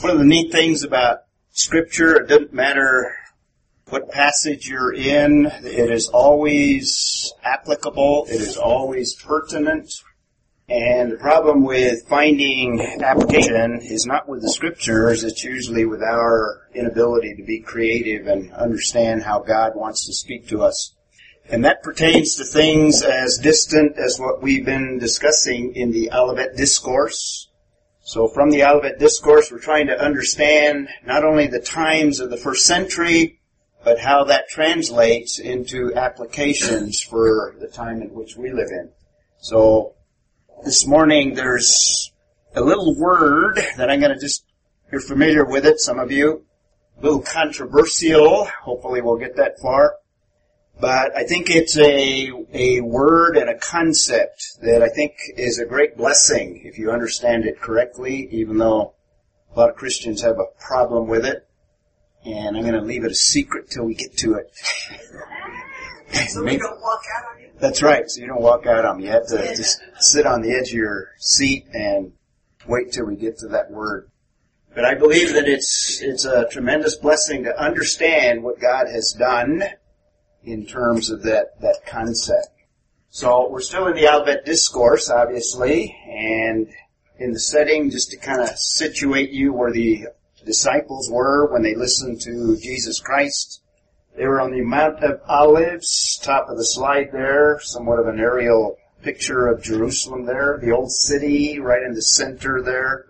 One of the neat things about scripture, it doesn't matter what passage you're in, it is always applicable, it is always pertinent. And the problem with finding application is not with the scriptures, it's usually with our inability to be creative and understand how God wants to speak to us. And that pertains to things as distant as what we've been discussing in the Olivet Discourse, so from the Olivet Discourse, we're trying to understand not only the times of the first century, but how that translates into applications for the time in which we live in. So this morning there's a little word that I'm going to just, you're familiar with it, some of you. A little controversial. Hopefully we'll get that far. But I think it's a, a word and a concept that I think is a great blessing if you understand it correctly, even though a lot of Christians have a problem with it. And I'm going to leave it a secret till we get to it. so you don't walk out on you? That's right. So you don't walk out on me. You have to just sit on the edge of your seat and wait till we get to that word. But I believe that it's, it's a tremendous blessing to understand what God has done in terms of that, that concept. So we're still in the Olivet Discourse, obviously, and in the setting, just to kind of situate you where the disciples were when they listened to Jesus Christ. They were on the Mount of Olives, top of the slide there, somewhat of an aerial picture of Jerusalem there, the old city right in the center there.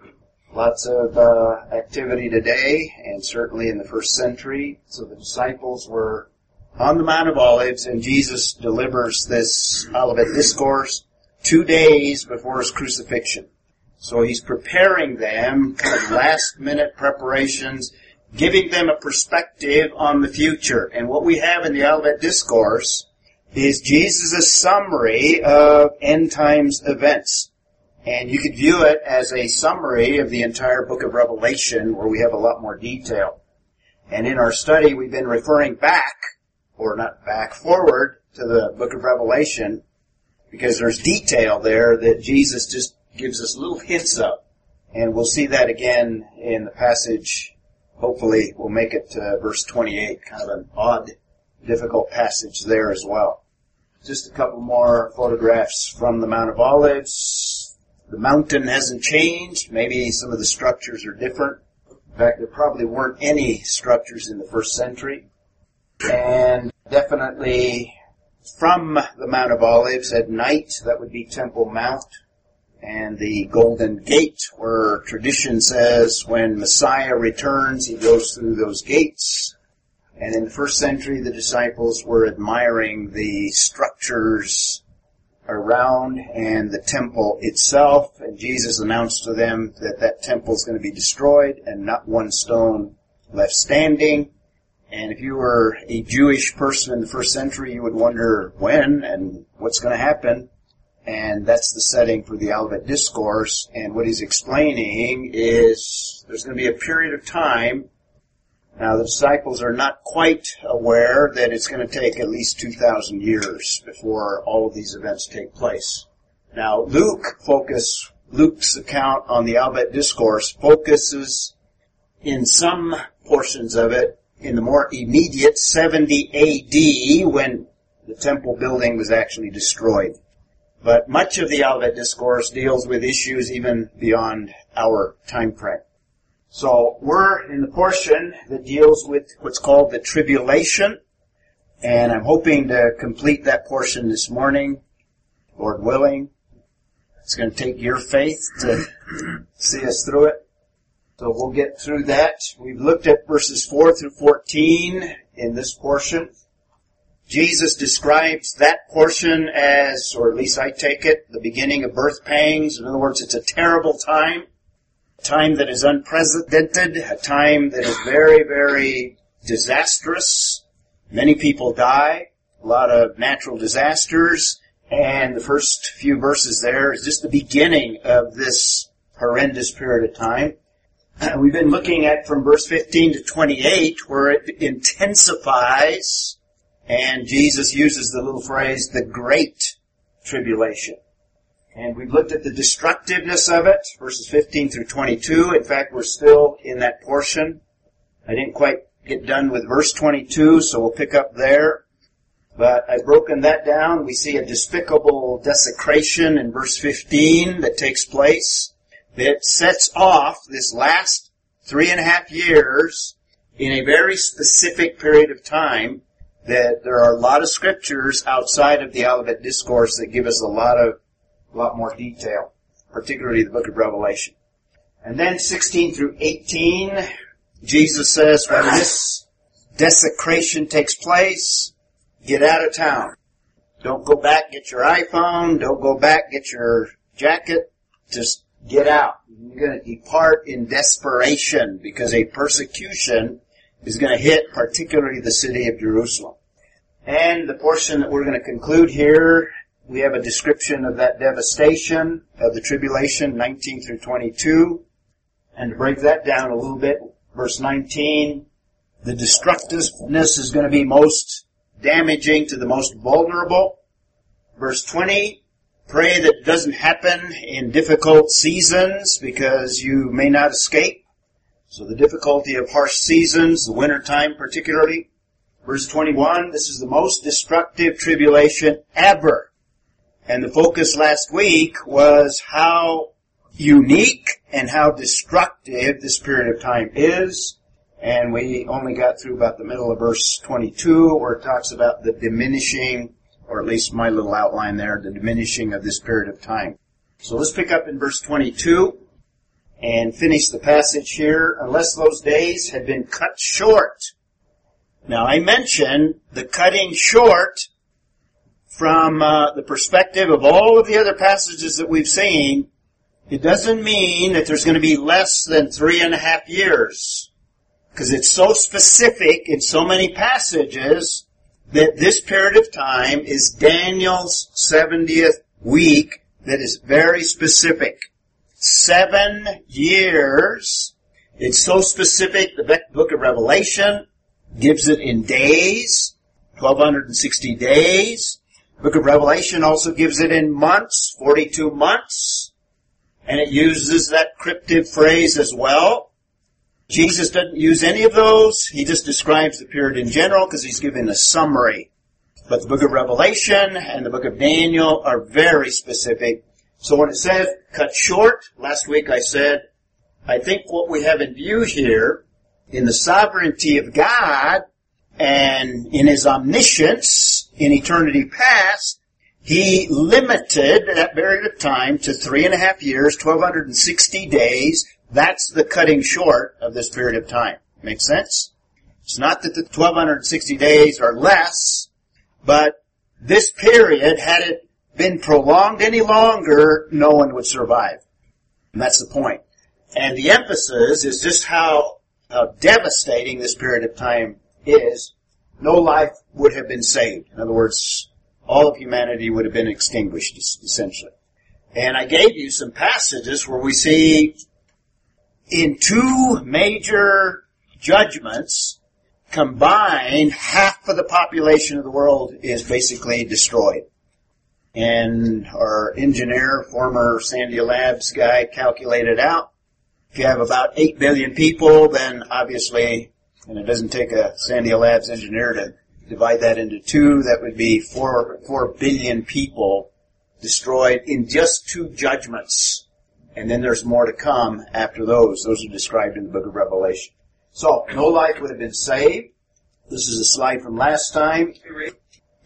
Lots of uh, activity today, and certainly in the first century. So the disciples were on the Mount of Olives, and Jesus delivers this Olivet Discourse two days before his crucifixion. So he's preparing them, kind of last minute preparations, giving them a perspective on the future. And what we have in the Olivet Discourse is Jesus' summary of end times events. And you could view it as a summary of the entire book of Revelation where we have a lot more detail. And in our study, we've been referring back or not back, forward to the book of Revelation, because there's detail there that Jesus just gives us little hints of. And we'll see that again in the passage. Hopefully we'll make it to verse 28, kind of an odd, difficult passage there as well. Just a couple more photographs from the Mount of Olives. The mountain hasn't changed. Maybe some of the structures are different. In fact, there probably weren't any structures in the first century and definitely from the Mount of Olives at night, that would be Temple Mount, and the Golden Gate, where tradition says when Messiah returns, he goes through those gates. And in the first century, the disciples were admiring the structures around and the temple itself, and Jesus announced to them that that temple is going to be destroyed and not one stone left standing. And if you were a Jewish person in the first century, you would wonder when and what's going to happen. And that's the setting for the Olivet Discourse. And what he's explaining is there's going to be a period of time. Now the disciples are not quite aware that it's going to take at least 2,000 years before all of these events take place. Now Luke focus, Luke's account on the Olivet Discourse focuses in some portions of it in the more immediate 70 AD when the temple building was actually destroyed. But much of the Olivet Discourse deals with issues even beyond our time frame. So we're in the portion that deals with what's called the tribulation, and I'm hoping to complete that portion this morning, Lord willing. It's going to take your faith to see us through it. So we'll get through that. We've looked at verses 4 through 14 in this portion. Jesus describes that portion as, or at least I take it, the beginning of birth pangs. In other words, it's a terrible time, a time that is unprecedented, a time that is very, very disastrous. Many people die, a lot of natural disasters, and the first few verses there is just the beginning of this horrendous period of time. We've been looking at from verse 15 to 28 where it intensifies and Jesus uses the little phrase, the great tribulation. And we've looked at the destructiveness of it, verses 15 through 22. In fact, we're still in that portion. I didn't quite get done with verse 22, so we'll pick up there. But I've broken that down. We see a despicable desecration in verse 15 that takes place. That sets off this last three and a half years in a very specific period of time that there are a lot of scriptures outside of the Olivet Discourse that give us a lot of, a lot more detail, particularly the book of Revelation. And then 16 through 18, Jesus says, when this desecration takes place, get out of town. Don't go back, get your iPhone. Don't go back, get your jacket. Just get out. You're going to depart in desperation because a persecution is going to hit particularly the city of Jerusalem. And the portion that we're going to conclude here, we have a description of that devastation of the tribulation, 19 through 22. And to break that down a little bit, verse 19, the destructiveness is going to be most damaging to the most vulnerable. Verse 20, pray that it doesn't happen in difficult seasons because you may not escape. So the difficulty of harsh seasons, the winter time particularly. Verse 21, this is the most destructive tribulation ever. And the focus last week was how unique and how destructive this period of time is. And we only got through about the middle of verse 22 where it talks about the diminishing, or at least my little outline there, the diminishing of this period of time. So let's pick up in verse 22 and finish the passage here. Unless those days had been cut short. Now I mentioned the cutting short from uh, the perspective of all of the other passages that we've seen. It doesn't mean that there's going to be less than three and a half years because it's so specific in so many passages that this period of time is Daniel's 70th week that is very specific. Seven years. It's so specific, the book of Revelation gives it in days, 1260 days. Book of Revelation also gives it in months, 42 months. And it uses that cryptic phrase as well. Jesus doesn't use any of those. He just describes the period in general because he's giving a summary. But the book of Revelation and the book of Daniel are very specific. So when it says cut short, last week I said, I think what we have in view here in the sovereignty of God and in his omniscience in eternity past, he limited that period of time to three and a half years, 1260 days, that's the cutting short of this period of time. Make sense? It's not that the 1260 days are less, but this period, had it been prolonged any longer, no one would survive. And that's the point. And the emphasis is just how, how devastating this period of time is. No life would have been saved. In other words, all of humanity would have been extinguished, essentially. And I gave you some passages where we see in two major judgments combined, half of the population of the world is basically destroyed. And our engineer, former Sandia Labs guy, calculated out if you have about 8 billion people, then obviously, and it doesn't take a Sandia Labs engineer to divide that into two, that would be 4, 4 billion people destroyed in just two judgments and then there's more to come after those. Those are described in the book of Revelation. So, no life would have been saved. This is a slide from last time.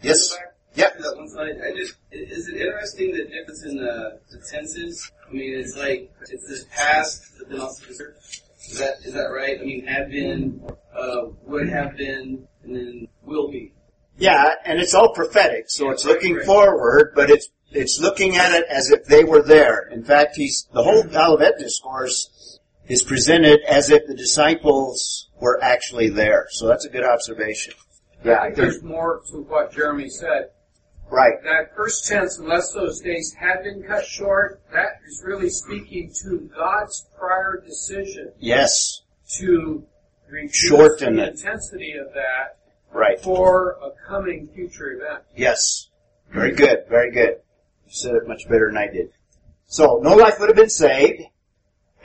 Yes? Yep. One slide. I just, is it interesting the difference in the, the tenses? I mean, it's like, it's this past, but then also future. Is that, is that right? I mean, have been, uh, would have been, and then will be. Yeah, and it's all prophetic, so it's looking forward, but it's it's looking at it as if they were there. In fact, he's the whole Olivet discourse is presented as if the disciples were actually there. So that's a good observation. Yeah, I think there's more to what Jeremy said. Right. That first tense, unless those days had been cut short, that is really speaking to God's prior decision. Yes. To shorten the it. intensity of that. Right. For a coming future event. Yes. Very good. Very good. Said it much better than I did. So no life would have been saved.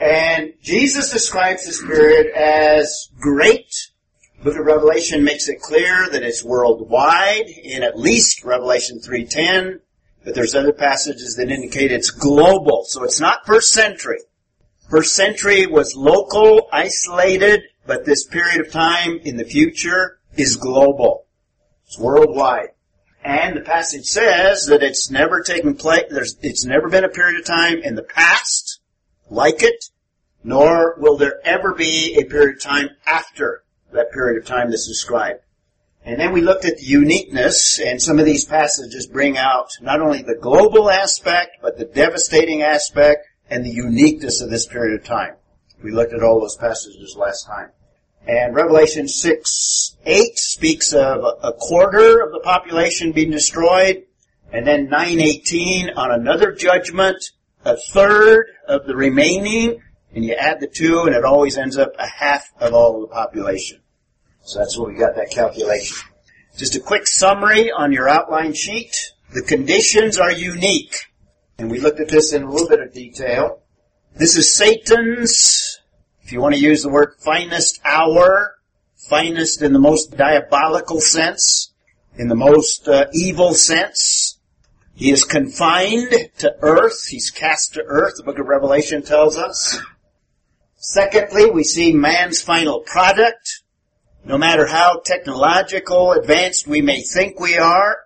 And Jesus describes this period as great. Book of Revelation makes it clear that it's worldwide in at least Revelation 3.10, but there's other passages that indicate it's global. So it's not first century. First century was local, isolated, but this period of time in the future is global. It's worldwide. And the passage says that it's never taken place, there's, it's never been a period of time in the past like it, nor will there ever be a period of time after that period of time that's described. And then we looked at the uniqueness, and some of these passages bring out not only the global aspect, but the devastating aspect and the uniqueness of this period of time. We looked at all those passages last time. And Revelation 6, 8 speaks of a quarter of the population being destroyed, and then 918 on another judgment, a third of the remaining, and you add the two and it always ends up a half of all of the population. So that's where we got that calculation. Just a quick summary on your outline sheet. The conditions are unique. And we looked at this in a little bit of detail. This is Satan's, if you want to use the word finest hour, finest in the most diabolical sense, in the most uh, evil sense. He is confined to earth. He's cast to earth, the book of Revelation tells us. Secondly, we see man's final product. No matter how technological advanced we may think we are,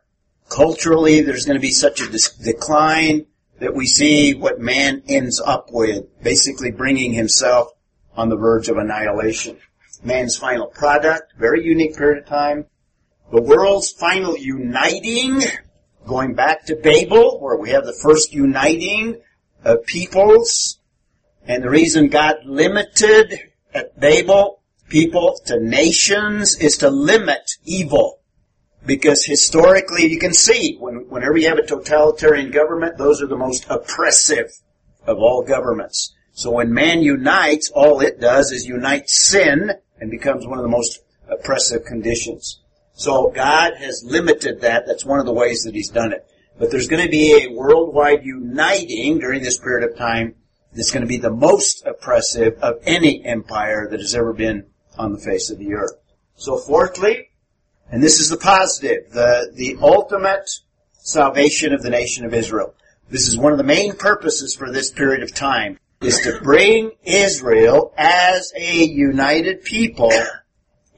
culturally there's going to be such a decline that we see what man ends up with, basically bringing himself on the verge of annihilation. Man's final product, very unique period of time. The world's final uniting, going back to Babel, where we have the first uniting of peoples, and the reason God limited at Babel people to nations is to limit evil. Because historically you can see, when, whenever you have a totalitarian government, those are the most oppressive of all governments. So when man unites, all it does is unite sin and becomes one of the most oppressive conditions. So God has limited that. That's one of the ways that He's done it. But there's going to be a worldwide uniting during this period of time that's going to be the most oppressive of any empire that has ever been on the face of the earth. So fourthly, and this is the positive, the, the ultimate salvation of the nation of Israel. This is one of the main purposes for this period of time, is to bring Israel as a united people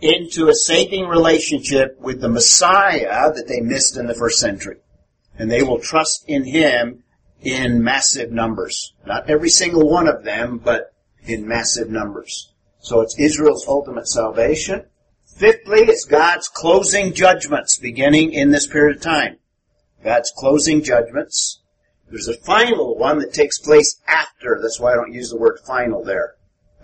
into a saving relationship with the Messiah that they missed in the first century. And they will trust in Him in massive numbers. Not every single one of them, but in massive numbers. So it's Israel's ultimate salvation. Fifthly, it's God's closing judgments beginning in this period of time. God's closing judgments. There's a final one that takes place after. That's why I don't use the word final there.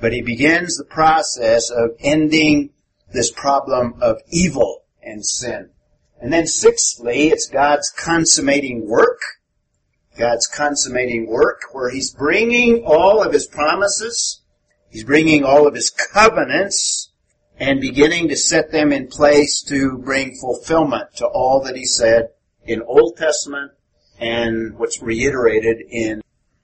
But he begins the process of ending this problem of evil and sin. And then sixthly, it's God's consummating work God's consummating work where He's bringing all of His promises, He's bringing all of His covenants, and beginning to set them in place to bring fulfillment to all that He said in Old Testament and what's reiterated in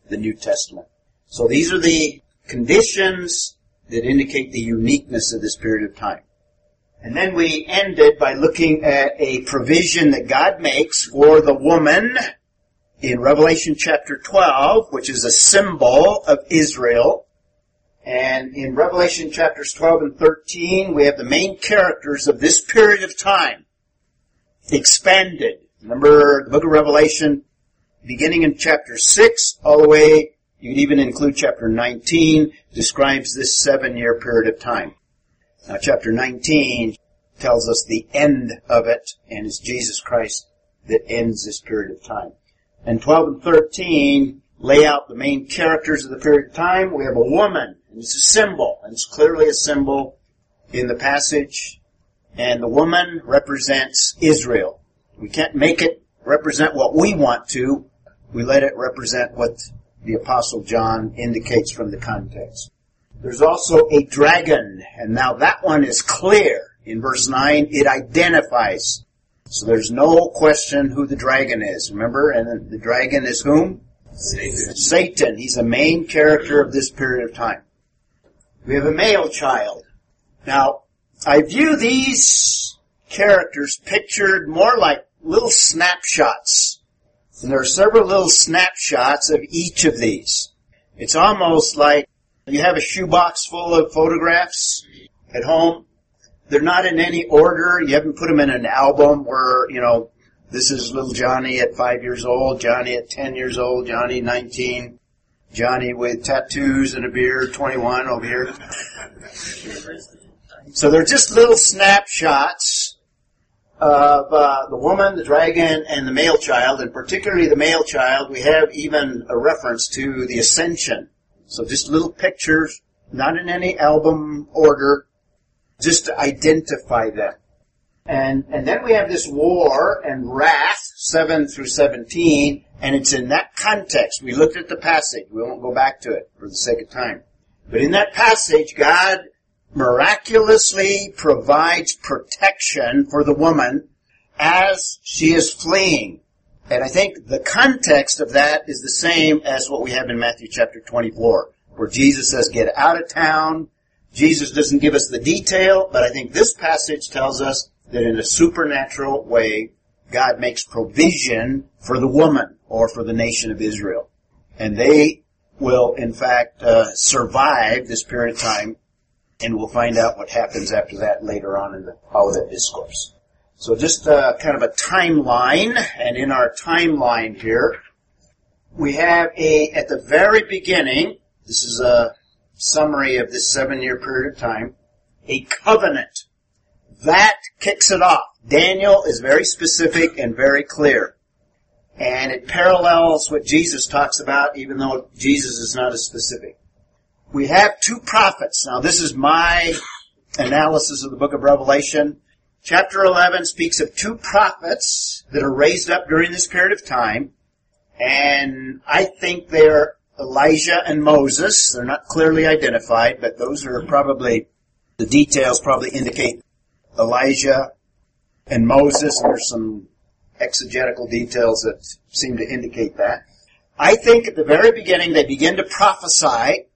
the New Testament. So these are the conditions that indicate the uniqueness of this period of time. And then we ended by looking at a provision that God makes for the woman in Revelation chapter 12, which is a symbol of Israel. And in Revelation chapters 12 and 13, we have the main characters of this period of time expanded. Remember the book of Revelation, beginning in chapter 6, all the way, you could even include chapter 19, describes this seven year period of time. Now chapter 19 tells us the end of it, and it's Jesus Christ that ends this period of time and 12 and 13 lay out the main characters of the period of time. We have a woman, and it's a symbol, and it's clearly a symbol in the passage, and the woman represents Israel. We can't make it represent what we want to. We let it represent what the apostle John indicates from the context. There's also a dragon, and now that one is clear. In verse 9, it identifies so there's no question who the dragon is. Remember? And the dragon is whom? Satan. Satan. He's a main character of this period of time. We have a male child. Now, I view these characters pictured more like little snapshots. And there are several little snapshots of each of these. It's almost like you have a shoebox full of photographs at home. They're not in any order. You haven't put them in an album where, you know, this is little Johnny at five years old, Johnny at ten years old, Johnny 19, Johnny with tattoos and a beard, 21 over here. So they're just little snapshots of uh, the woman, the dragon, and the male child, and particularly the male child. We have even a reference to the ascension. So just little pictures, not in any album order, just to identify them. And, and then we have this war and wrath, 7 through 17, and it's in that context. We looked at the passage. We won't go back to it for the sake of time. But in that passage, God miraculously provides protection for the woman as she is fleeing. And I think the context of that is the same as what we have in Matthew chapter 24, where Jesus says, get out of town. Jesus doesn't give us the detail, but I think this passage tells us that in a supernatural way, God makes provision for the woman or for the nation of Israel. And they will, in fact, uh, survive this period of time, and we'll find out what happens after that later on in the Olivet Discourse. So just uh, kind of a timeline, and in our timeline here, we have a, at the very beginning, this is a summary of this seven-year period of time, a covenant that kicks it off. Daniel is very specific and very clear. And it parallels what Jesus talks about, even though Jesus is not as specific. We have two prophets. Now this is my analysis of the book of Revelation. Chapter 11 speaks of two prophets that are raised up during this period of time. And I think they're Elijah and Moses. They're not clearly identified, but those are probably, the details probably indicate Elijah and Moses, and there's some exegetical details that seem to indicate that. I think at the very beginning they begin to prophesy,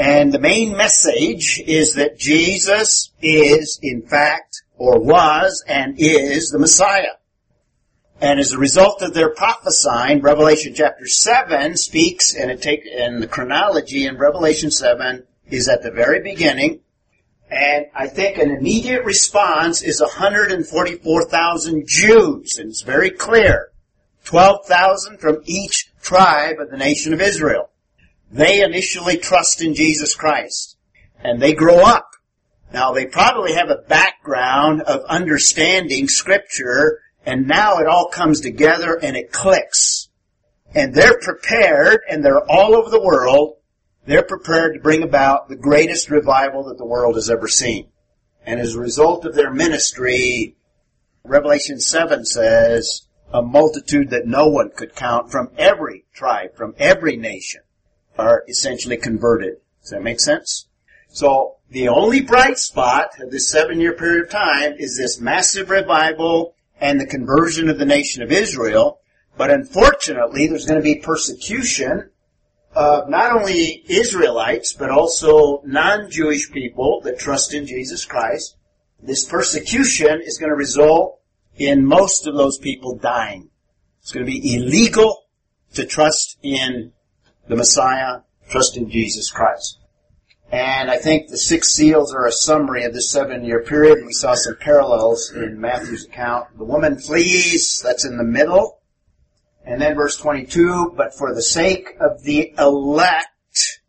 and the main message is that Jesus is, in fact, or was and is the Messiah. And as a result of their prophesying, Revelation chapter 7 speaks, and it take, and the chronology in Revelation 7 is at the very beginning, and I think an immediate response is 144,000 Jews, and it's very clear. 12,000 from each tribe of the nation of Israel. They initially trust in Jesus Christ, and they grow up. Now they probably have a background of understanding scripture, and now it all comes together and it clicks. And they're prepared, and they're all over the world, they're prepared to bring about the greatest revival that the world has ever seen. And as a result of their ministry, Revelation 7 says, a multitude that no one could count from every tribe, from every nation, are essentially converted. Does that make sense? So, the only bright spot of this seven year period of time is this massive revival and the conversion of the nation of Israel. But unfortunately, there's going to be persecution of not only Israelites, but also non-Jewish people that trust in Jesus Christ. This persecution is going to result in most of those people dying. It's going to be illegal to trust in the Messiah, trust in Jesus Christ. And I think the six seals are a summary of this seven year period. We saw some parallels in Matthew's account. The woman flees, that's in the middle. And then verse 22, but for the sake of the elect,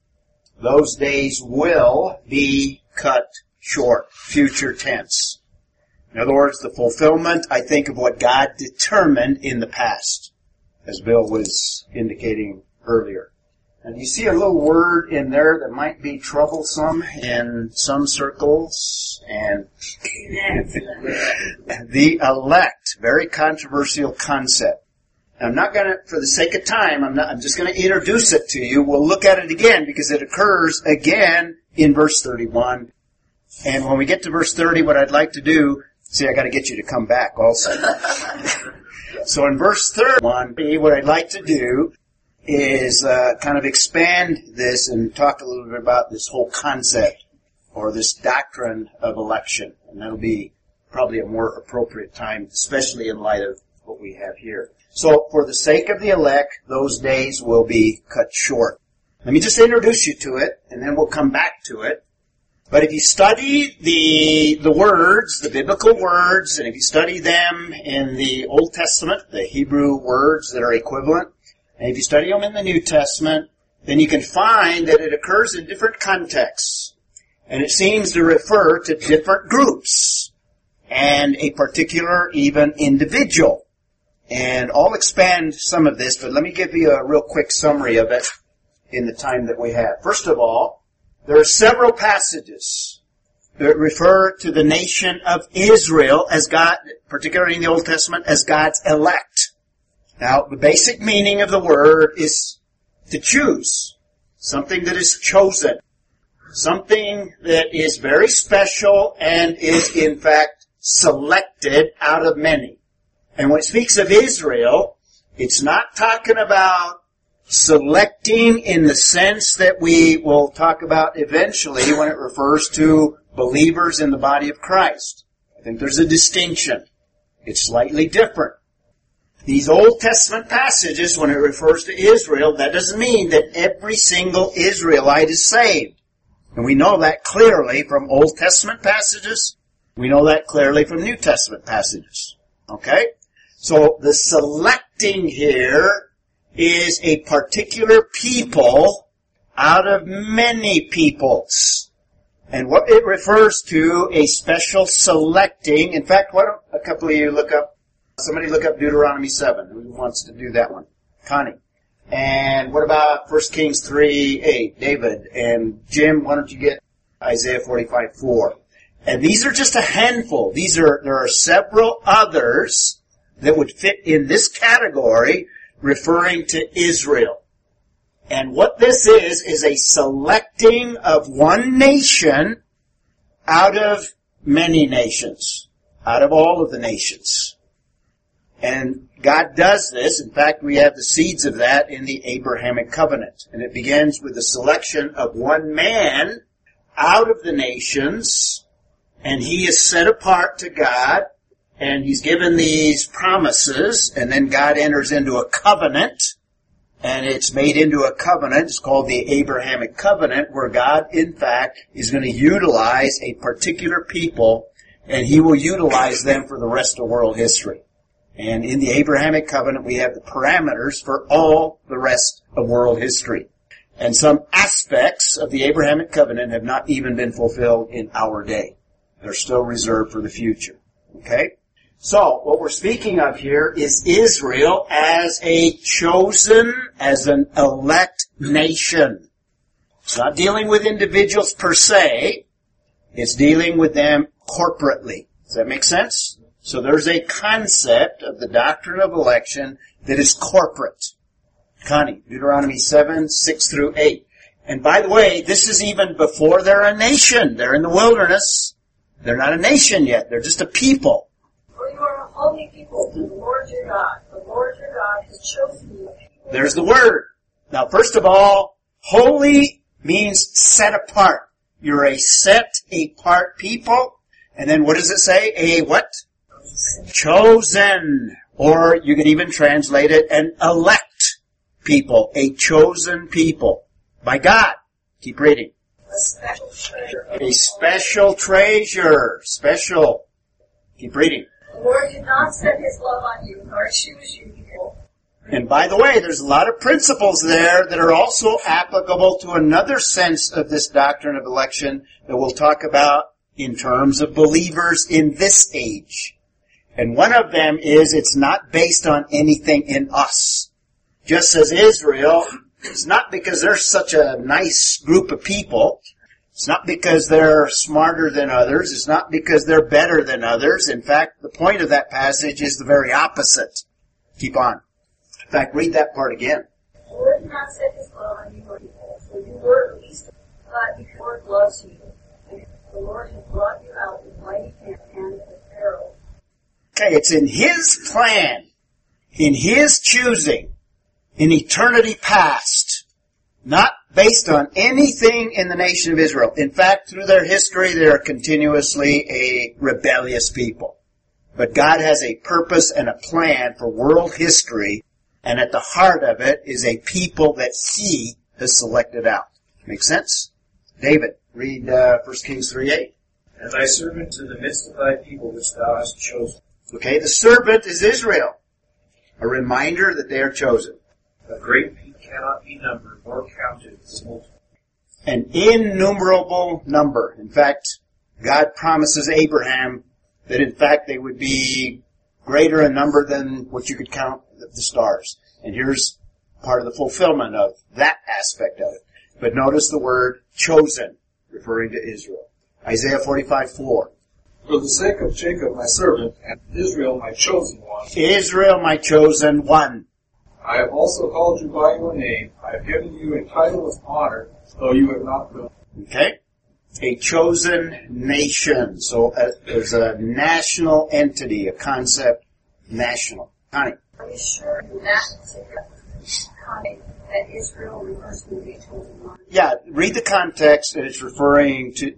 those days will be cut short. Future tense. In other words, the fulfillment, I think, of what God determined in the past, as Bill was indicating earlier. And you see a little word in there that might be troublesome in some circles, and the elect, very controversial concept. I'm not going to, for the sake of time, I'm not, I'm just going to introduce it to you. We'll look at it again because it occurs again in verse 31. And when we get to verse 30, what I'd like to do, see, I got to get you to come back also. so in verse 31, what I'd like to do is uh, kind of expand this and talk a little bit about this whole concept or this doctrine of election. And that'll be probably a more appropriate time, especially in light of what we have here. So for the sake of the elect, those days will be cut short. Let me just introduce you to it, and then we'll come back to it. But if you study the, the words, the biblical words, and if you study them in the Old Testament, the Hebrew words that are equivalent, and if you study them in the New Testament, then you can find that it occurs in different contexts. And it seems to refer to different groups and a particular even individual. And I'll expand some of this, but let me give you a real quick summary of it in the time that we have. First of all, there are several passages that refer to the nation of Israel as God, particularly in the Old Testament, as God's elect. Now, the basic meaning of the word is to choose. Something that is chosen. Something that is very special and is in fact selected out of many. And when it speaks of Israel, it's not talking about selecting in the sense that we will talk about eventually when it refers to believers in the body of Christ. I think there's a distinction. It's slightly different. These Old Testament passages, when it refers to Israel, that doesn't mean that every single Israelite is saved. And we know that clearly from Old Testament passages. We know that clearly from New Testament passages. Okay? So the selecting here is a particular people out of many peoples. And what it refers to, a special selecting. In fact, why don't a couple of you look up Somebody look up Deuteronomy 7. Who wants to do that one? Connie. And what about 1 Kings 3, 8? David. And Jim, why don't you get Isaiah 45, 4? And these are just a handful. These are, there are several others that would fit in this category referring to Israel. And what this is, is a selecting of one nation out of many nations. Out of all of the nations. And God does this. In fact, we have the seeds of that in the Abrahamic covenant. And it begins with the selection of one man out of the nations, and he is set apart to God, and he's given these promises, and then God enters into a covenant, and it's made into a covenant. It's called the Abrahamic covenant, where God, in fact, is going to utilize a particular people, and he will utilize them for the rest of world history. And in the Abrahamic covenant, we have the parameters for all the rest of world history. And some aspects of the Abrahamic covenant have not even been fulfilled in our day. They're still reserved for the future. Okay? So, what we're speaking of here is Israel as a chosen, as an elect nation. It's not dealing with individuals per se. It's dealing with them corporately. Does that make sense? So there's a concept of the doctrine of election that is corporate. Connie, Deuteronomy 7, 6 through 8. And by the way, this is even before they're a nation. They're in the wilderness. They're not a nation yet. They're just a people. For you are a holy people to the Lord your God. The Lord your God has chosen you. There's the word. Now, first of all, holy means set apart. You're a set apart people. And then what does it say? A what? Chosen. Or you could even translate it an elect people. A chosen people. By God. Keep reading. A special treasure. A special treasure. Special. Keep reading. The Lord did not set his love on you, nor choose you. And by the way, there's a lot of principles there that are also applicable to another sense of this doctrine of election that we'll talk about in terms of believers in this age. And one of them is it's not based on anything in us. Just as Israel, it's not because they're such a nice group of people. It's not because they're smarter than others. It's not because they're better than others. In fact, the point of that passage is the very opposite. Keep on. In fact, read that part again. The Lord not set his love on you, for you were least, but because the Lord loves you. The Lord has brought you out with mighty hand. Okay, it's in His plan, in His choosing, in eternity past, not based on anything in the nation of Israel. In fact, through their history, they are continuously a rebellious people. But God has a purpose and a plan for world history, and at the heart of it is a people that He has selected out. Make sense? David, read uh, 1 Kings 3 8. And thy servant in the midst of thy people which thou hast chosen. Okay, the servant is Israel. A reminder that they are chosen. A great people cannot be numbered nor counted as. An innumerable number. In fact, God promises Abraham that in fact they would be greater in number than what you could count the stars. And here's part of the fulfillment of that aspect of it. But notice the word chosen, referring to Israel. Isaiah 45, 4. For the sake of Jacob my servant, and Israel my chosen one, Israel, my chosen one. I have also called you by your name. I have given you a title of honor, though you have not known. Okay? A chosen nation. So uh, there's a national entity, a concept, national. Connie. Are you sure in that particular context that Israel refers to the chosen? Yeah, read the context and it's referring to,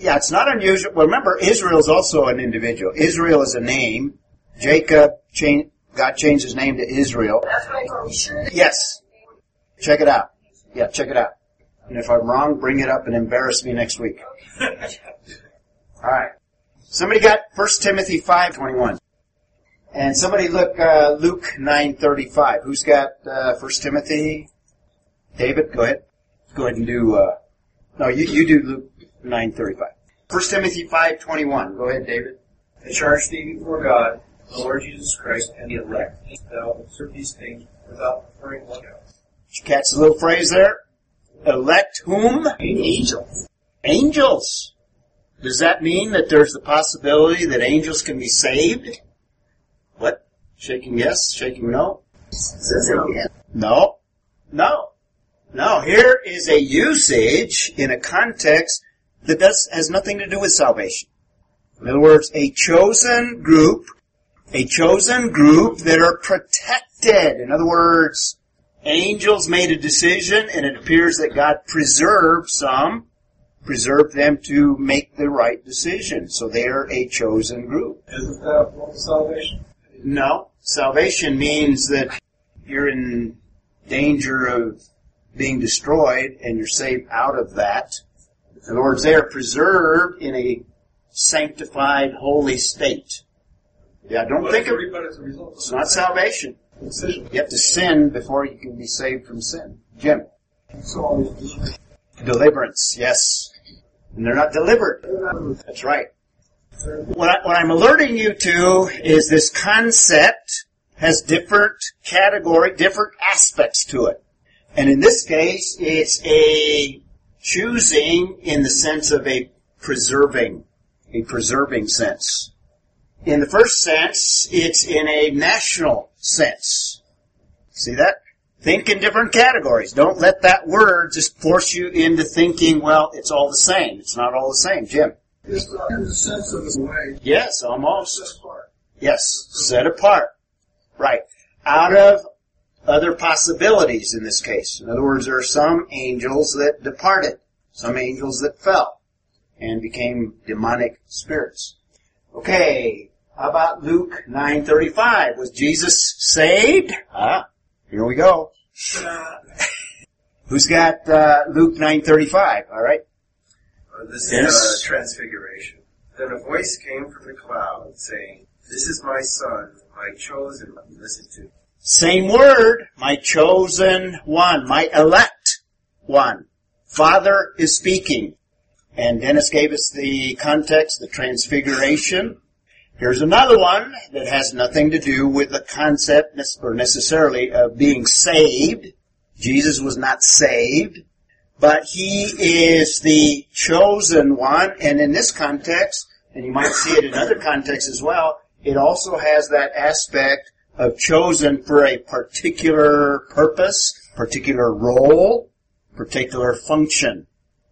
yeah, it's not unusual. Well, remember, Israel is also an individual. Israel is a name. Jacob, changed, God changed his name to Israel. That's right. Are we sure that Yes. Check it out. Yeah, check it out. And if I'm wrong, bring it up and embarrass me next week. Alright. Somebody got 1 Timothy 5.21. And somebody look, uh, Luke 9.35. Who's got, uh, 1 Timothy? David, go ahead. Go ahead and do, uh, no, you, you do Luke 9.35. 1 Timothy 5.21. Go ahead, David. I charge thee before God, the Lord Jesus Christ, and the elect, thou observe these things without preferring one else. Did you catch the little phrase there? Elect whom? angels? Angels. Does that mean that there's the possibility that angels can be saved? What? Shaking yes, shaking no? Says it again. No. No. No. Here is a usage in a context that does, has nothing to do with salvation. In other words, a chosen group, a chosen group that are protected. In other words, angels made a decision and it appears that God preserved some, preserved them to make the right decision. So they are a chosen group. Isn't that a salvation? No. Salvation means that you're in danger of being destroyed and you're saved out of that. In other words, they are preserved in a sanctified, holy state. Yeah, don't think of But it's a result it's not salvation. decision. You have to sin before you can be saved from sin. Jim. So, Deliverance, yes. And they're not delivered. That's right. What, I, I'm alerting you to is this concept has different category, different aspects to it. And in this case, it's a choosing in the sense of a preserving, a preserving sense. In the first sense, it's in a national sense. See that? Think in different categories. Don't let that word just force you into thinking, well, it's all the same. It's not all the same. Jim. It's in the sense of way, Yes, almost. this part. Yes, set apart. Right. Out of other possibilities in this case. In other words, there are some angels that departed, some angels that fell and became demonic spirits. Okay, how about Luke 9.35? Was Jesus saved? Ah, here we go. Who's got uh, Luke 9.35? All right. This Yes. uh, transfiguration. Then a voice came from the cloud saying, This is my son, my chosen one. Listen to. Same word, my chosen one, my elect one. Father is speaking. And Dennis gave us the context, the transfiguration. Here's another one that has nothing to do with the concept or necessarily of being saved. Jesus was not saved, but he is the chosen one. And in this context, and you might see it in other contexts as well, it also has that aspect of chosen for a particular purpose, particular role, particular function.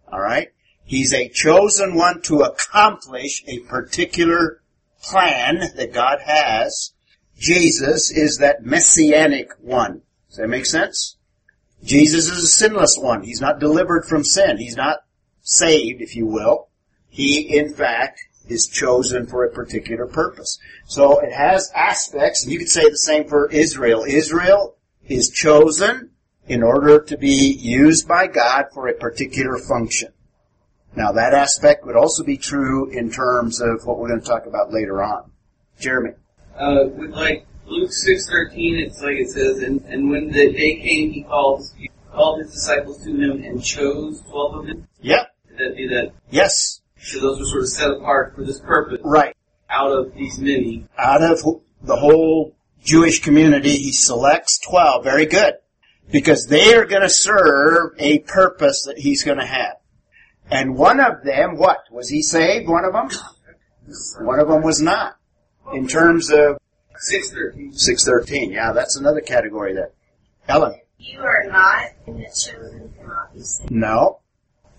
Alright? He's a chosen one to accomplish a particular plan that God has. Jesus is that messianic one. Does that make sense? Jesus is a sinless one. He's not delivered from sin. He's not saved, if you will. He, in fact, is chosen for a particular purpose. So it has aspects, and you could say the same for Israel. Israel is chosen in order to be used by God for a particular function. Now that aspect would also be true in terms of what we're going to talk about later on. Jeremy. Uh, with like Luke six thirteen, it's like it says, and, and when the day came, he called he called his disciples to him and chose twelve of them. Yep. Did that be that? Yes. So those were sort of set apart for this purpose. Right. Out of these many, Out of the whole Jewish community, he selects 12. Very good. Because they are going to serve a purpose that he's going to have. And one of them, what? Was he saved, one of them? One of them was not. In terms of six thirteen. 613. Yeah, that's another category there. Ellen. You are not in the chosen cannot be saved. No.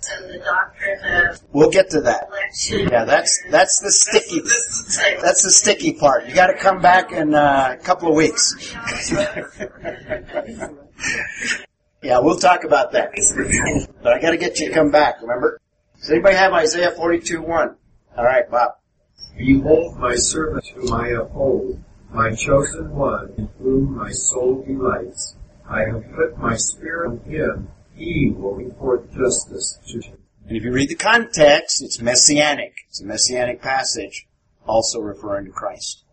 So the doctrine of We'll get to that. election. Yeah, that's, that's the sticky, This is the type. that's the sticky part. You gotta come back in uh, a couple of weeks. yeah, we'll talk about that. But I gotta get you to come back, remember? Does anybody have Isaiah 42 1? Alright, Bob. Behold my servant whom I uphold, my chosen one, in whom my soul delights. I have put my spirit on him. He will report justice to him. And if you read the context, it's messianic. It's a messianic passage, also referring to Christ.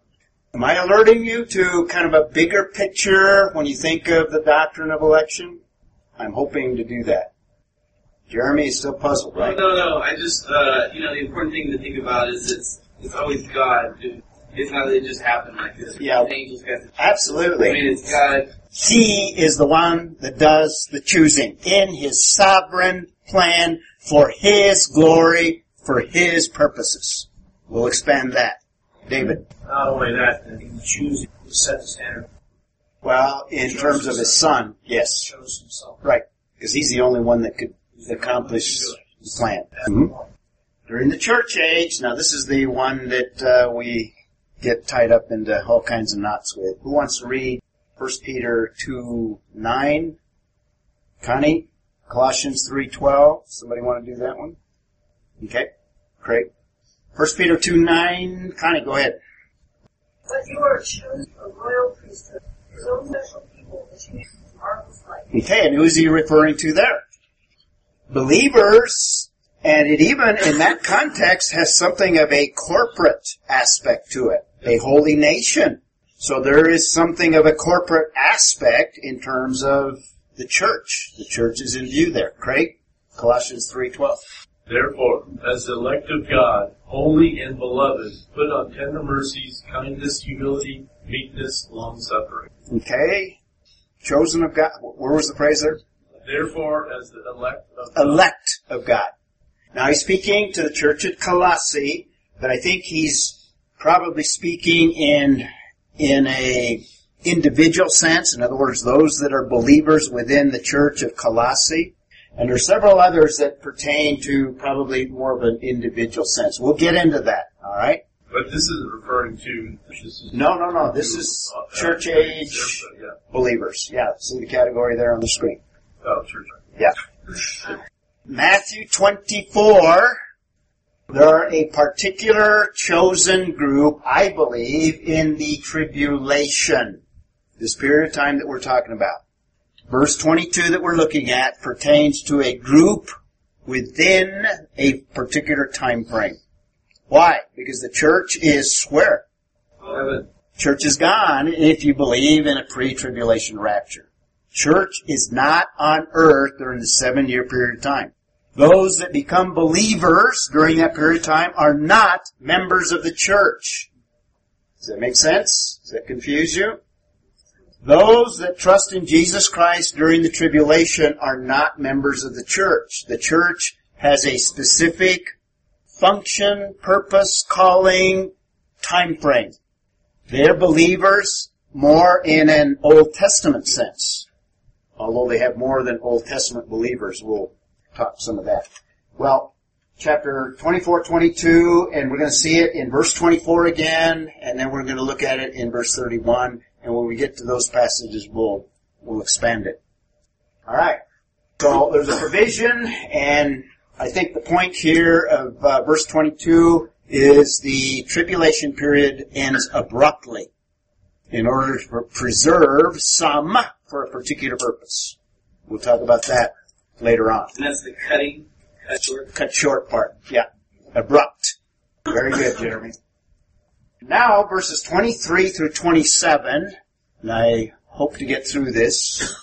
Am I alerting you to kind of a bigger picture when you think of the doctrine of election? I'm hoping to do that. Jeremy is still puzzled, No, right? no, no. I just, uh, you know, the important thing to think about is it's it's always God. It's not that it just happened like this. Yeah. Angels got. The, Absolutely. I mean, it's God. He is the one that does the choosing in his sovereign plan for his glory, for his purposes. We'll expand that. David. Not only that, that he chooses to set the standard, Well, in terms of his son, yes. chose himself. Right. Because he's the only one that could accomplish the plan. Mhm. During the church age, now this is the one that uh, we get tied up into all kinds of knots with. Who wants to read 1 Peter 2, 9? Connie? Colossians 3.12? Somebody want to do that one? Okay. Great. 1 Peter 2, 9. Connie, go ahead. But you are chosen a royal priesthood, his own special people, that you may be marvelous light. Okay, and who's he referring to there? Believers, and it even in that context has something of a corporate aspect to it. A holy nation. So there is something of a corporate aspect in terms of the church. The church is in view there. Craig? Colossians 3.12. Therefore, as the elect of God, holy and beloved, put on tender mercies, kindness, humility, meekness, long suffering. Okay. Chosen of God. Where was the phrase there? Therefore, as the elect of God, elect of God. Now he's speaking to the church at Colossae, but I think he's probably speaking in in a individual sense. In other words, those that are believers within the church of Colossae. And there are several others that pertain to probably more of an individual sense. We'll get into that, alright? but this isn't referring to, this is No, no, no. This is uh, church age Yeah, believers. Yeah, see the category there on the screen. oh, church. Yeah. Matthew 24, there are a particular chosen group, I believe, in the tribulation. This period of time that we're talking about. Verse 22 that we're looking at pertains to a group within a particular time frame. Why? Because the church is where? Heaven. Church is gone if you believe in a pre-tribulation rapture. Church is not on earth during the seven year period of time. Those that become believers during that period of time are not members of the church. Does that make sense? Does that confuse you? Those that trust in Jesus Christ during the tribulation are not members of the church. The church has a specific function, purpose, calling, time frame. They're believers more in an Old Testament sense. Although they have more than Old Testament believers. We'll some of that. Well, chapter 24, 22, and we're going to see it in verse 24 again, and then we're going to look at it in verse 31, and when we get to those passages, we'll we'll expand it. Alright. So there's a provision and I think the point here of uh, verse 22 is the tribulation period ends abruptly in order to preserve some for a particular purpose. We'll talk about that later on. And that's the cutting, cut short. Cut short part. Yeah. Abrupt. Very good, Jeremy. Now, verses 23 through 27, and I hope to get through this.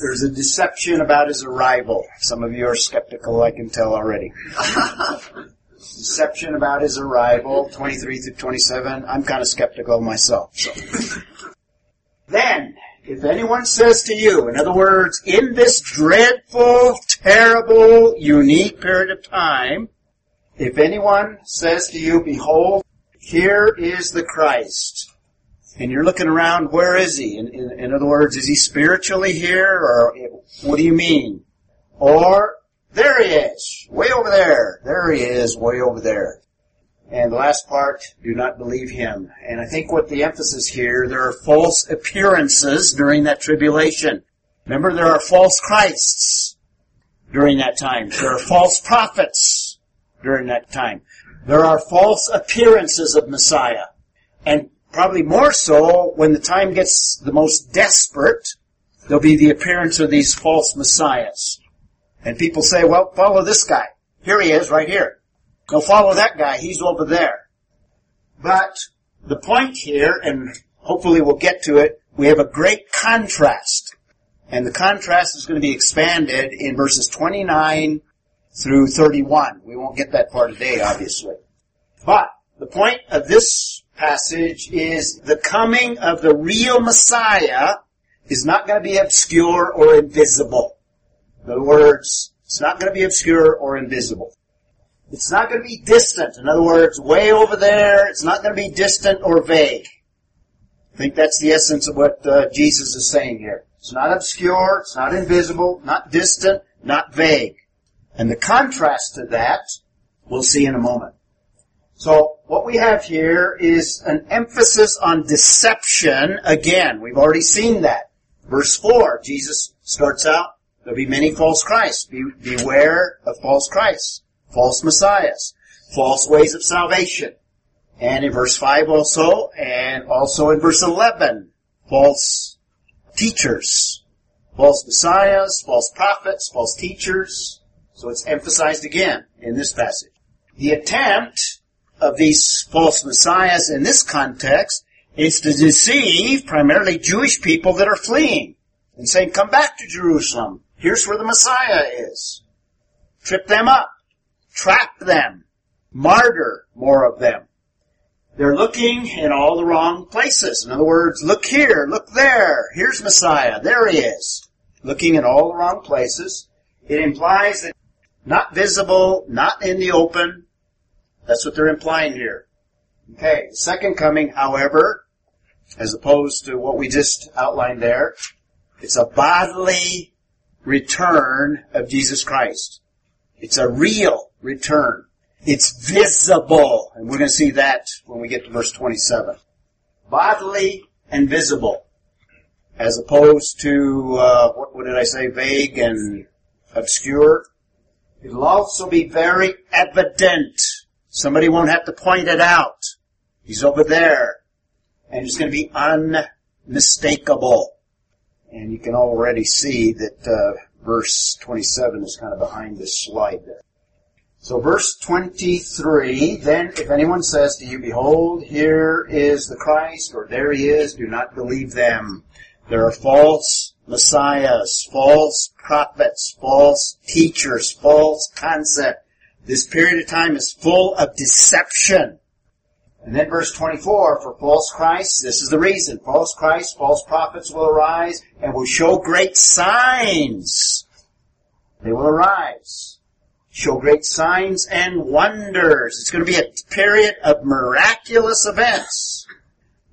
There's a deception about his arrival. Some of you are skeptical, I can tell already. deception about his arrival, 23 through 27. I'm kind of skeptical myself. So. then, if anyone says to you, in other words, in this dreadful, terrible, unique period of time, if anyone says to you, behold, here is the Christ, and you're looking around, where is he? In, in, in other words, is he spiritually here, or what do you mean? Or, there he is, way over there. There he is, way over there. And the last part, do not believe him. And I think what the emphasis here, there are false appearances during that tribulation. Remember, there are false Christs during that time. There are false prophets during that time. There are false appearances of Messiah. And probably more so when the time gets the most desperate, there'll be the appearance of these false messiahs. And people say, well, follow this guy. Here he is, right here. Go follow that guy. He's over there. But the point here, and hopefully we'll get to it, we have a great contrast. And the contrast is going to be expanded in verses 29 through 31. We won't get that far today, obviously. But the point of this passage is the coming of the real Messiah is not going to be obscure or invisible. In other words, it's not going to be obscure or invisible. It's not going to be distant. In other words, way over there. It's not going to be distant or vague. I think that's the essence of what uh, Jesus is saying here. It's not obscure. It's not invisible. Not distant. Not vague. And the contrast to that, we'll see in a moment. So what we have here is an emphasis on deception again. We've already seen that. Verse 4, Jesus starts out, there'll be many false Christs. Be, beware of false Christs false messiahs, false ways of salvation. And in verse 5 also, and also in verse 11, false teachers, false messiahs, false prophets, false teachers. So it's emphasized again in this passage. The attempt of these false messiahs in this context is to deceive primarily Jewish people that are fleeing and saying, come back to Jerusalem. Here's where the Messiah is. Trip them up trap them, martyr more of them. They're looking in all the wrong places. In other words, look here, look there, here's Messiah, there he is. Looking in all the wrong places. It implies that not visible, not in the open. That's what they're implying here. Okay, second coming, however, as opposed to what we just outlined there, it's a bodily return of Jesus Christ. It's a real return. It's visible. And we're going to see that when we get to verse 27. Bodily and visible. As opposed to, uh, what, what did I say, vague and obscure. It'll also be very evident. Somebody won't have to point it out. He's over there. And it's going to be unmistakable. And you can already see that uh, verse 27 is kind of behind this slide there. So verse 23, then if anyone says to you, behold, here is the Christ, or there he is, do not believe them. There are false messiahs, false prophets, false teachers, false concept. This period of time is full of deception. And then verse 24, for false Christs, this is the reason. False Christs, false prophets will arise and will show great signs. They will arise show great signs and wonders. It's going to be a period of miraculous events.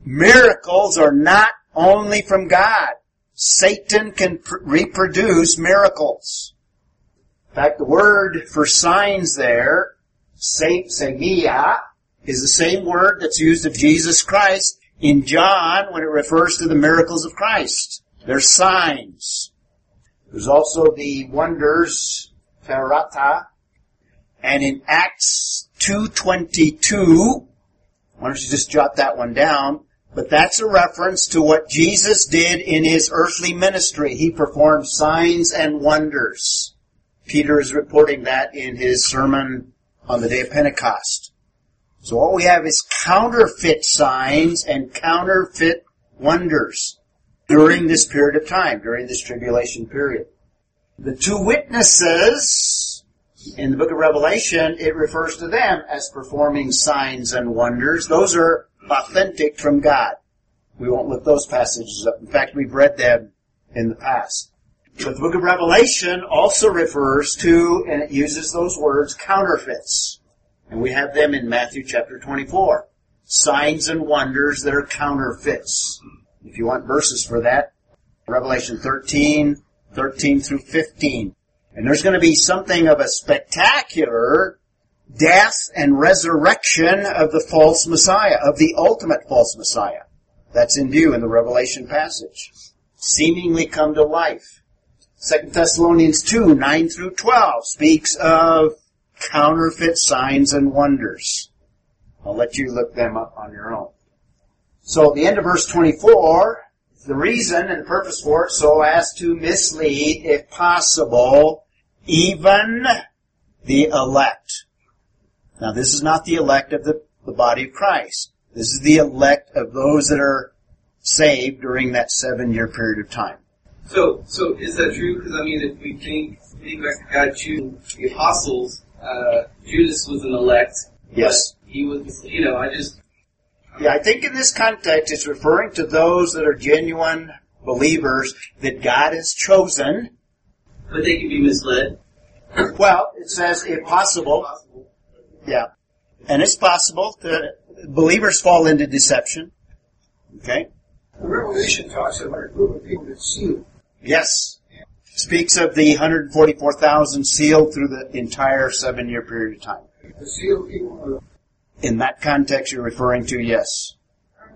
Miracles are not only from God. Satan can pr- reproduce miracles. In fact, the word for signs there, semeia, is the same word that's used of Jesus Christ in John when it refers to the miracles of Christ. There's signs. There's also the wonders, terata. And in Acts 2.22, why don't you just jot that one down? But that's a reference to what Jesus did in his earthly ministry. He performed signs and wonders. Peter is reporting that in his sermon on the day of Pentecost. So what we have is counterfeit signs and counterfeit wonders during this period of time, during this tribulation period. The two witnesses in the book of Revelation, it refers to them as performing signs and wonders. Those are authentic from God. We won't look those passages up. In fact, we've read them in the past. But the book of Revelation also refers to, and it uses those words, counterfeits. And we have them in Matthew chapter 24. Signs and wonders that are counterfeits. If you want verses for that, Revelation 13, 13 through 15. And there's going to be something of a spectacular death and resurrection of the false Messiah, of the ultimate false Messiah. That's in view in the Revelation passage. Seemingly come to life. 2 Thessalonians 2, 9 through 12 speaks of counterfeit signs and wonders. I'll let you look them up on your own. So at the end of verse 24, the reason and purpose for it so as to mislead, if possible, even the elect. Now this is not the elect of the, the body of Christ. This is the elect of those that are saved during that seven year period of time. So, so is that true? Because I mean, if we think, think back to God choosing the apostles, uh, Judas was an elect. Yes. He was, you know, I just, Yeah, I think in this context it's referring to those that are genuine believers that God has chosen. But they can be misled. Well, it says if possible. Possible. Yeah. And it's possible that believers fall into deception. Okay? The Revelation talks about a group of people that's sealed. Yes. Speaks of the 144,000 sealed through the entire seven year period of time. The sealed people In that context you're referring to, yes.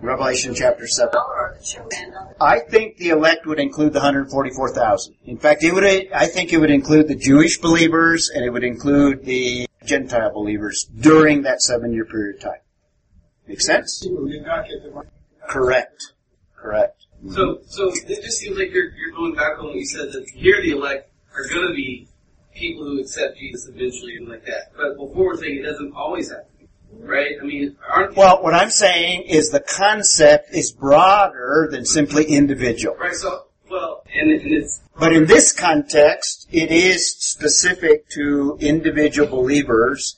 Revelation chapter 7. Or the chosen of I think the elect would include the 144,000. In fact, it would, I think it would include the Jewish believers and it would include the Gentile believers during that seven year period of time. Make sense? people who did not get the money. Correct. Correct. So, so it just seems like you're, you're going back on what you said that here the elect are going to be people who accept Jesus eventually and like that. But before we're saying it doesn't always have to be, right? I mean, aren't Well, what I'm saying is the concept is broader than simply individual. right? So, well, and, and it's But in this context, it is specific to individual believers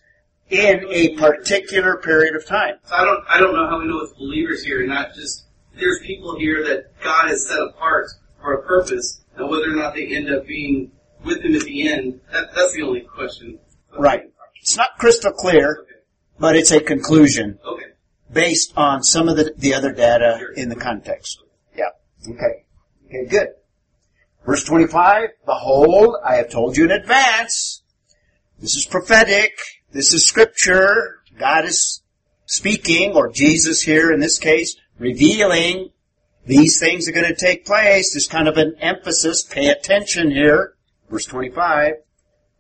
in a particular period of time. So I don't, I don't know how we know it's believers here, and not just there's people here that God has set apart for a purpose, and whether or not they end up being with Him at the end, that, that's the only question. Right. It's not crystal clear. But it's a conclusion Okay. based on some of the, the other data in the context. Yeah. Okay. Okay, good. Verse 25, Behold, I have told you in advance. This is prophetic. This is scripture. God is speaking, or Jesus here in this case, revealing these things are going to take place. There's kind of an emphasis. Pay attention here. Verse 25.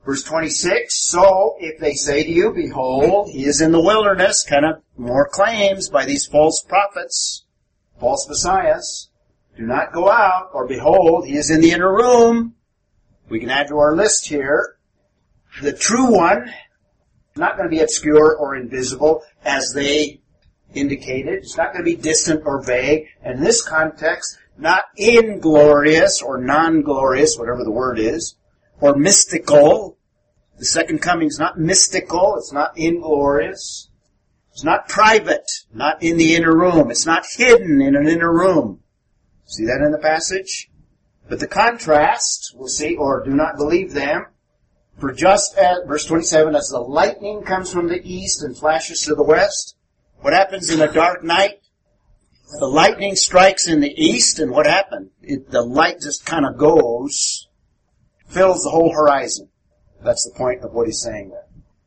Verse 26, so if they say to you, behold, he is in the wilderness, kind of more claims by these false prophets, false messiahs, do not go out, or behold, he is in the inner room. We can add to our list here. The true one, not going to be obscure or invisible as they indicated. It's not going to be distant or vague. And in this context, not inglorious or non-glorious, whatever the word is, or mystical. The second coming is not mystical. It's not inglorious. It's not private, not in the inner room. It's not hidden in an inner room. See that in the passage? But the contrast, we'll see, or do not believe them, for just as, verse 27, as the lightning comes from the east and flashes to the west, what happens in a dark night? The lightning strikes in the east, and what happened? It, the light just kind of goes, fills the whole horizon. That's the point of what he's saying there.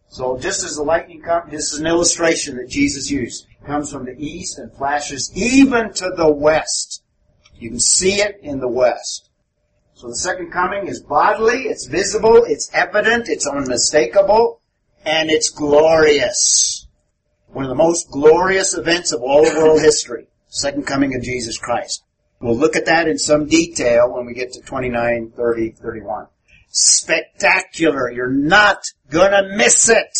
So just as the lightning comes, this is an illustration that Jesus used. It Comes from the east and flashes even to the west. You can see it in the West. So the second coming is bodily, it's visible, it's evident, it's unmistakable, and it's glorious. One of the most glorious events of all world history. Second coming of Jesus Christ. We'll look at that in some detail when we get to 29, 30, 31. Spectacular. You're not gonna miss it.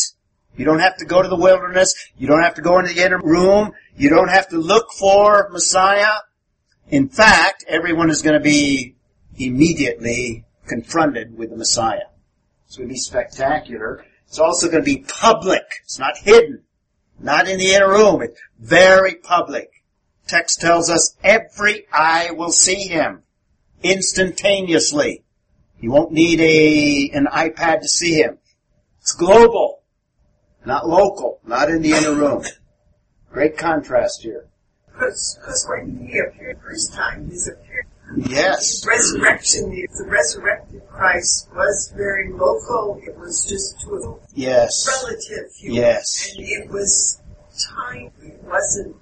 You don't have to go to the wilderness. You don't have to go into the inner room. You don't have to look for Messiah. In fact, everyone is going to be immediately confronted with the Messiah. It's going to be spectacular. It's also going to be public. It's not hidden. Not in the inner room. It's very public. Text tells us every eye will see him instantaneously. You won't need a, an iPad to see him. It's global, not local, not in the inner room. Great contrast here. Because, when he appeared first time, his appeared. Yes. his resurrection, the, the resurrected Christ was very local. It was just to a Yes. relative view. Yes. And it was time. It wasn't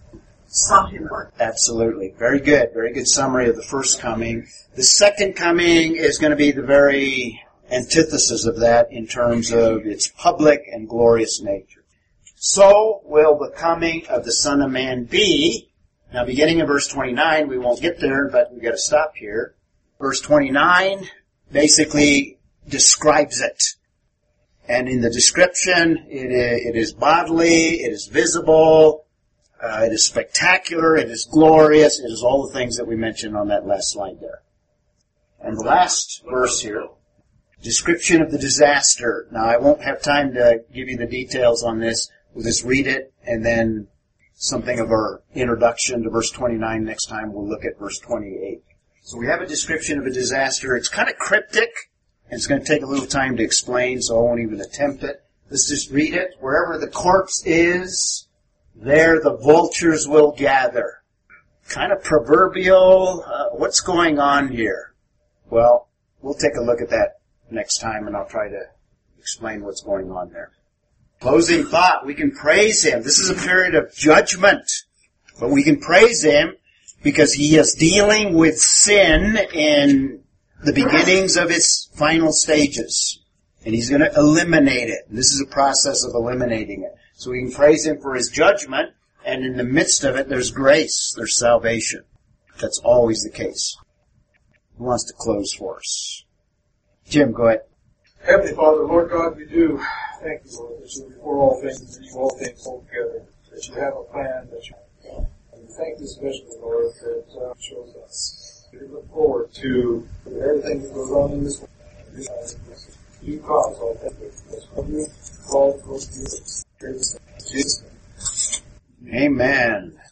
him. Absolutely. Very good. Very good summary of the first coming. The second coming is going to be the very antithesis of that in terms of its public and glorious nature. So will the coming of the Son of Man be. Now beginning in verse 29, we won't get there, but we've gotta stop here. Verse 29 basically describes it. And in the description, it is bodily, it is visible, uh, it is spectacular, it is glorious, it is all the things that we mentioned on that last slide there. And the last verse here, description of the disaster. Now I won't have time to give you the details on this. We'll just read it and then something of our introduction to verse 29 next time. We'll look at verse 28. So we have a description of a disaster. It's kind of cryptic and it's going to take a little time to explain, so I won't even attempt it. Let's just read it. Wherever the corpse is, there the vultures will gather. Kind of proverbial. Uh, what's going on here? Well, we'll take a look at that next time and I'll try to explain what's going on there. Closing thought, we can praise Him. This is a period of judgment, but we can praise Him because He is dealing with sin in the beginnings of its final stages. And He's going to eliminate it. This is a process of eliminating it. So we can praise Him for His judgment, and in the midst of it, there's grace, there's salvation. That's always the case. Who wants to close for us? Jim, go ahead. Heavenly Father, Lord God, we do thank you, Lord, that you're before all things and you all things hold together, that you have a plan, that you and thank you especially, Lord, that uh, shows us. We look forward to everything that goes on in this world. All what you. Amen.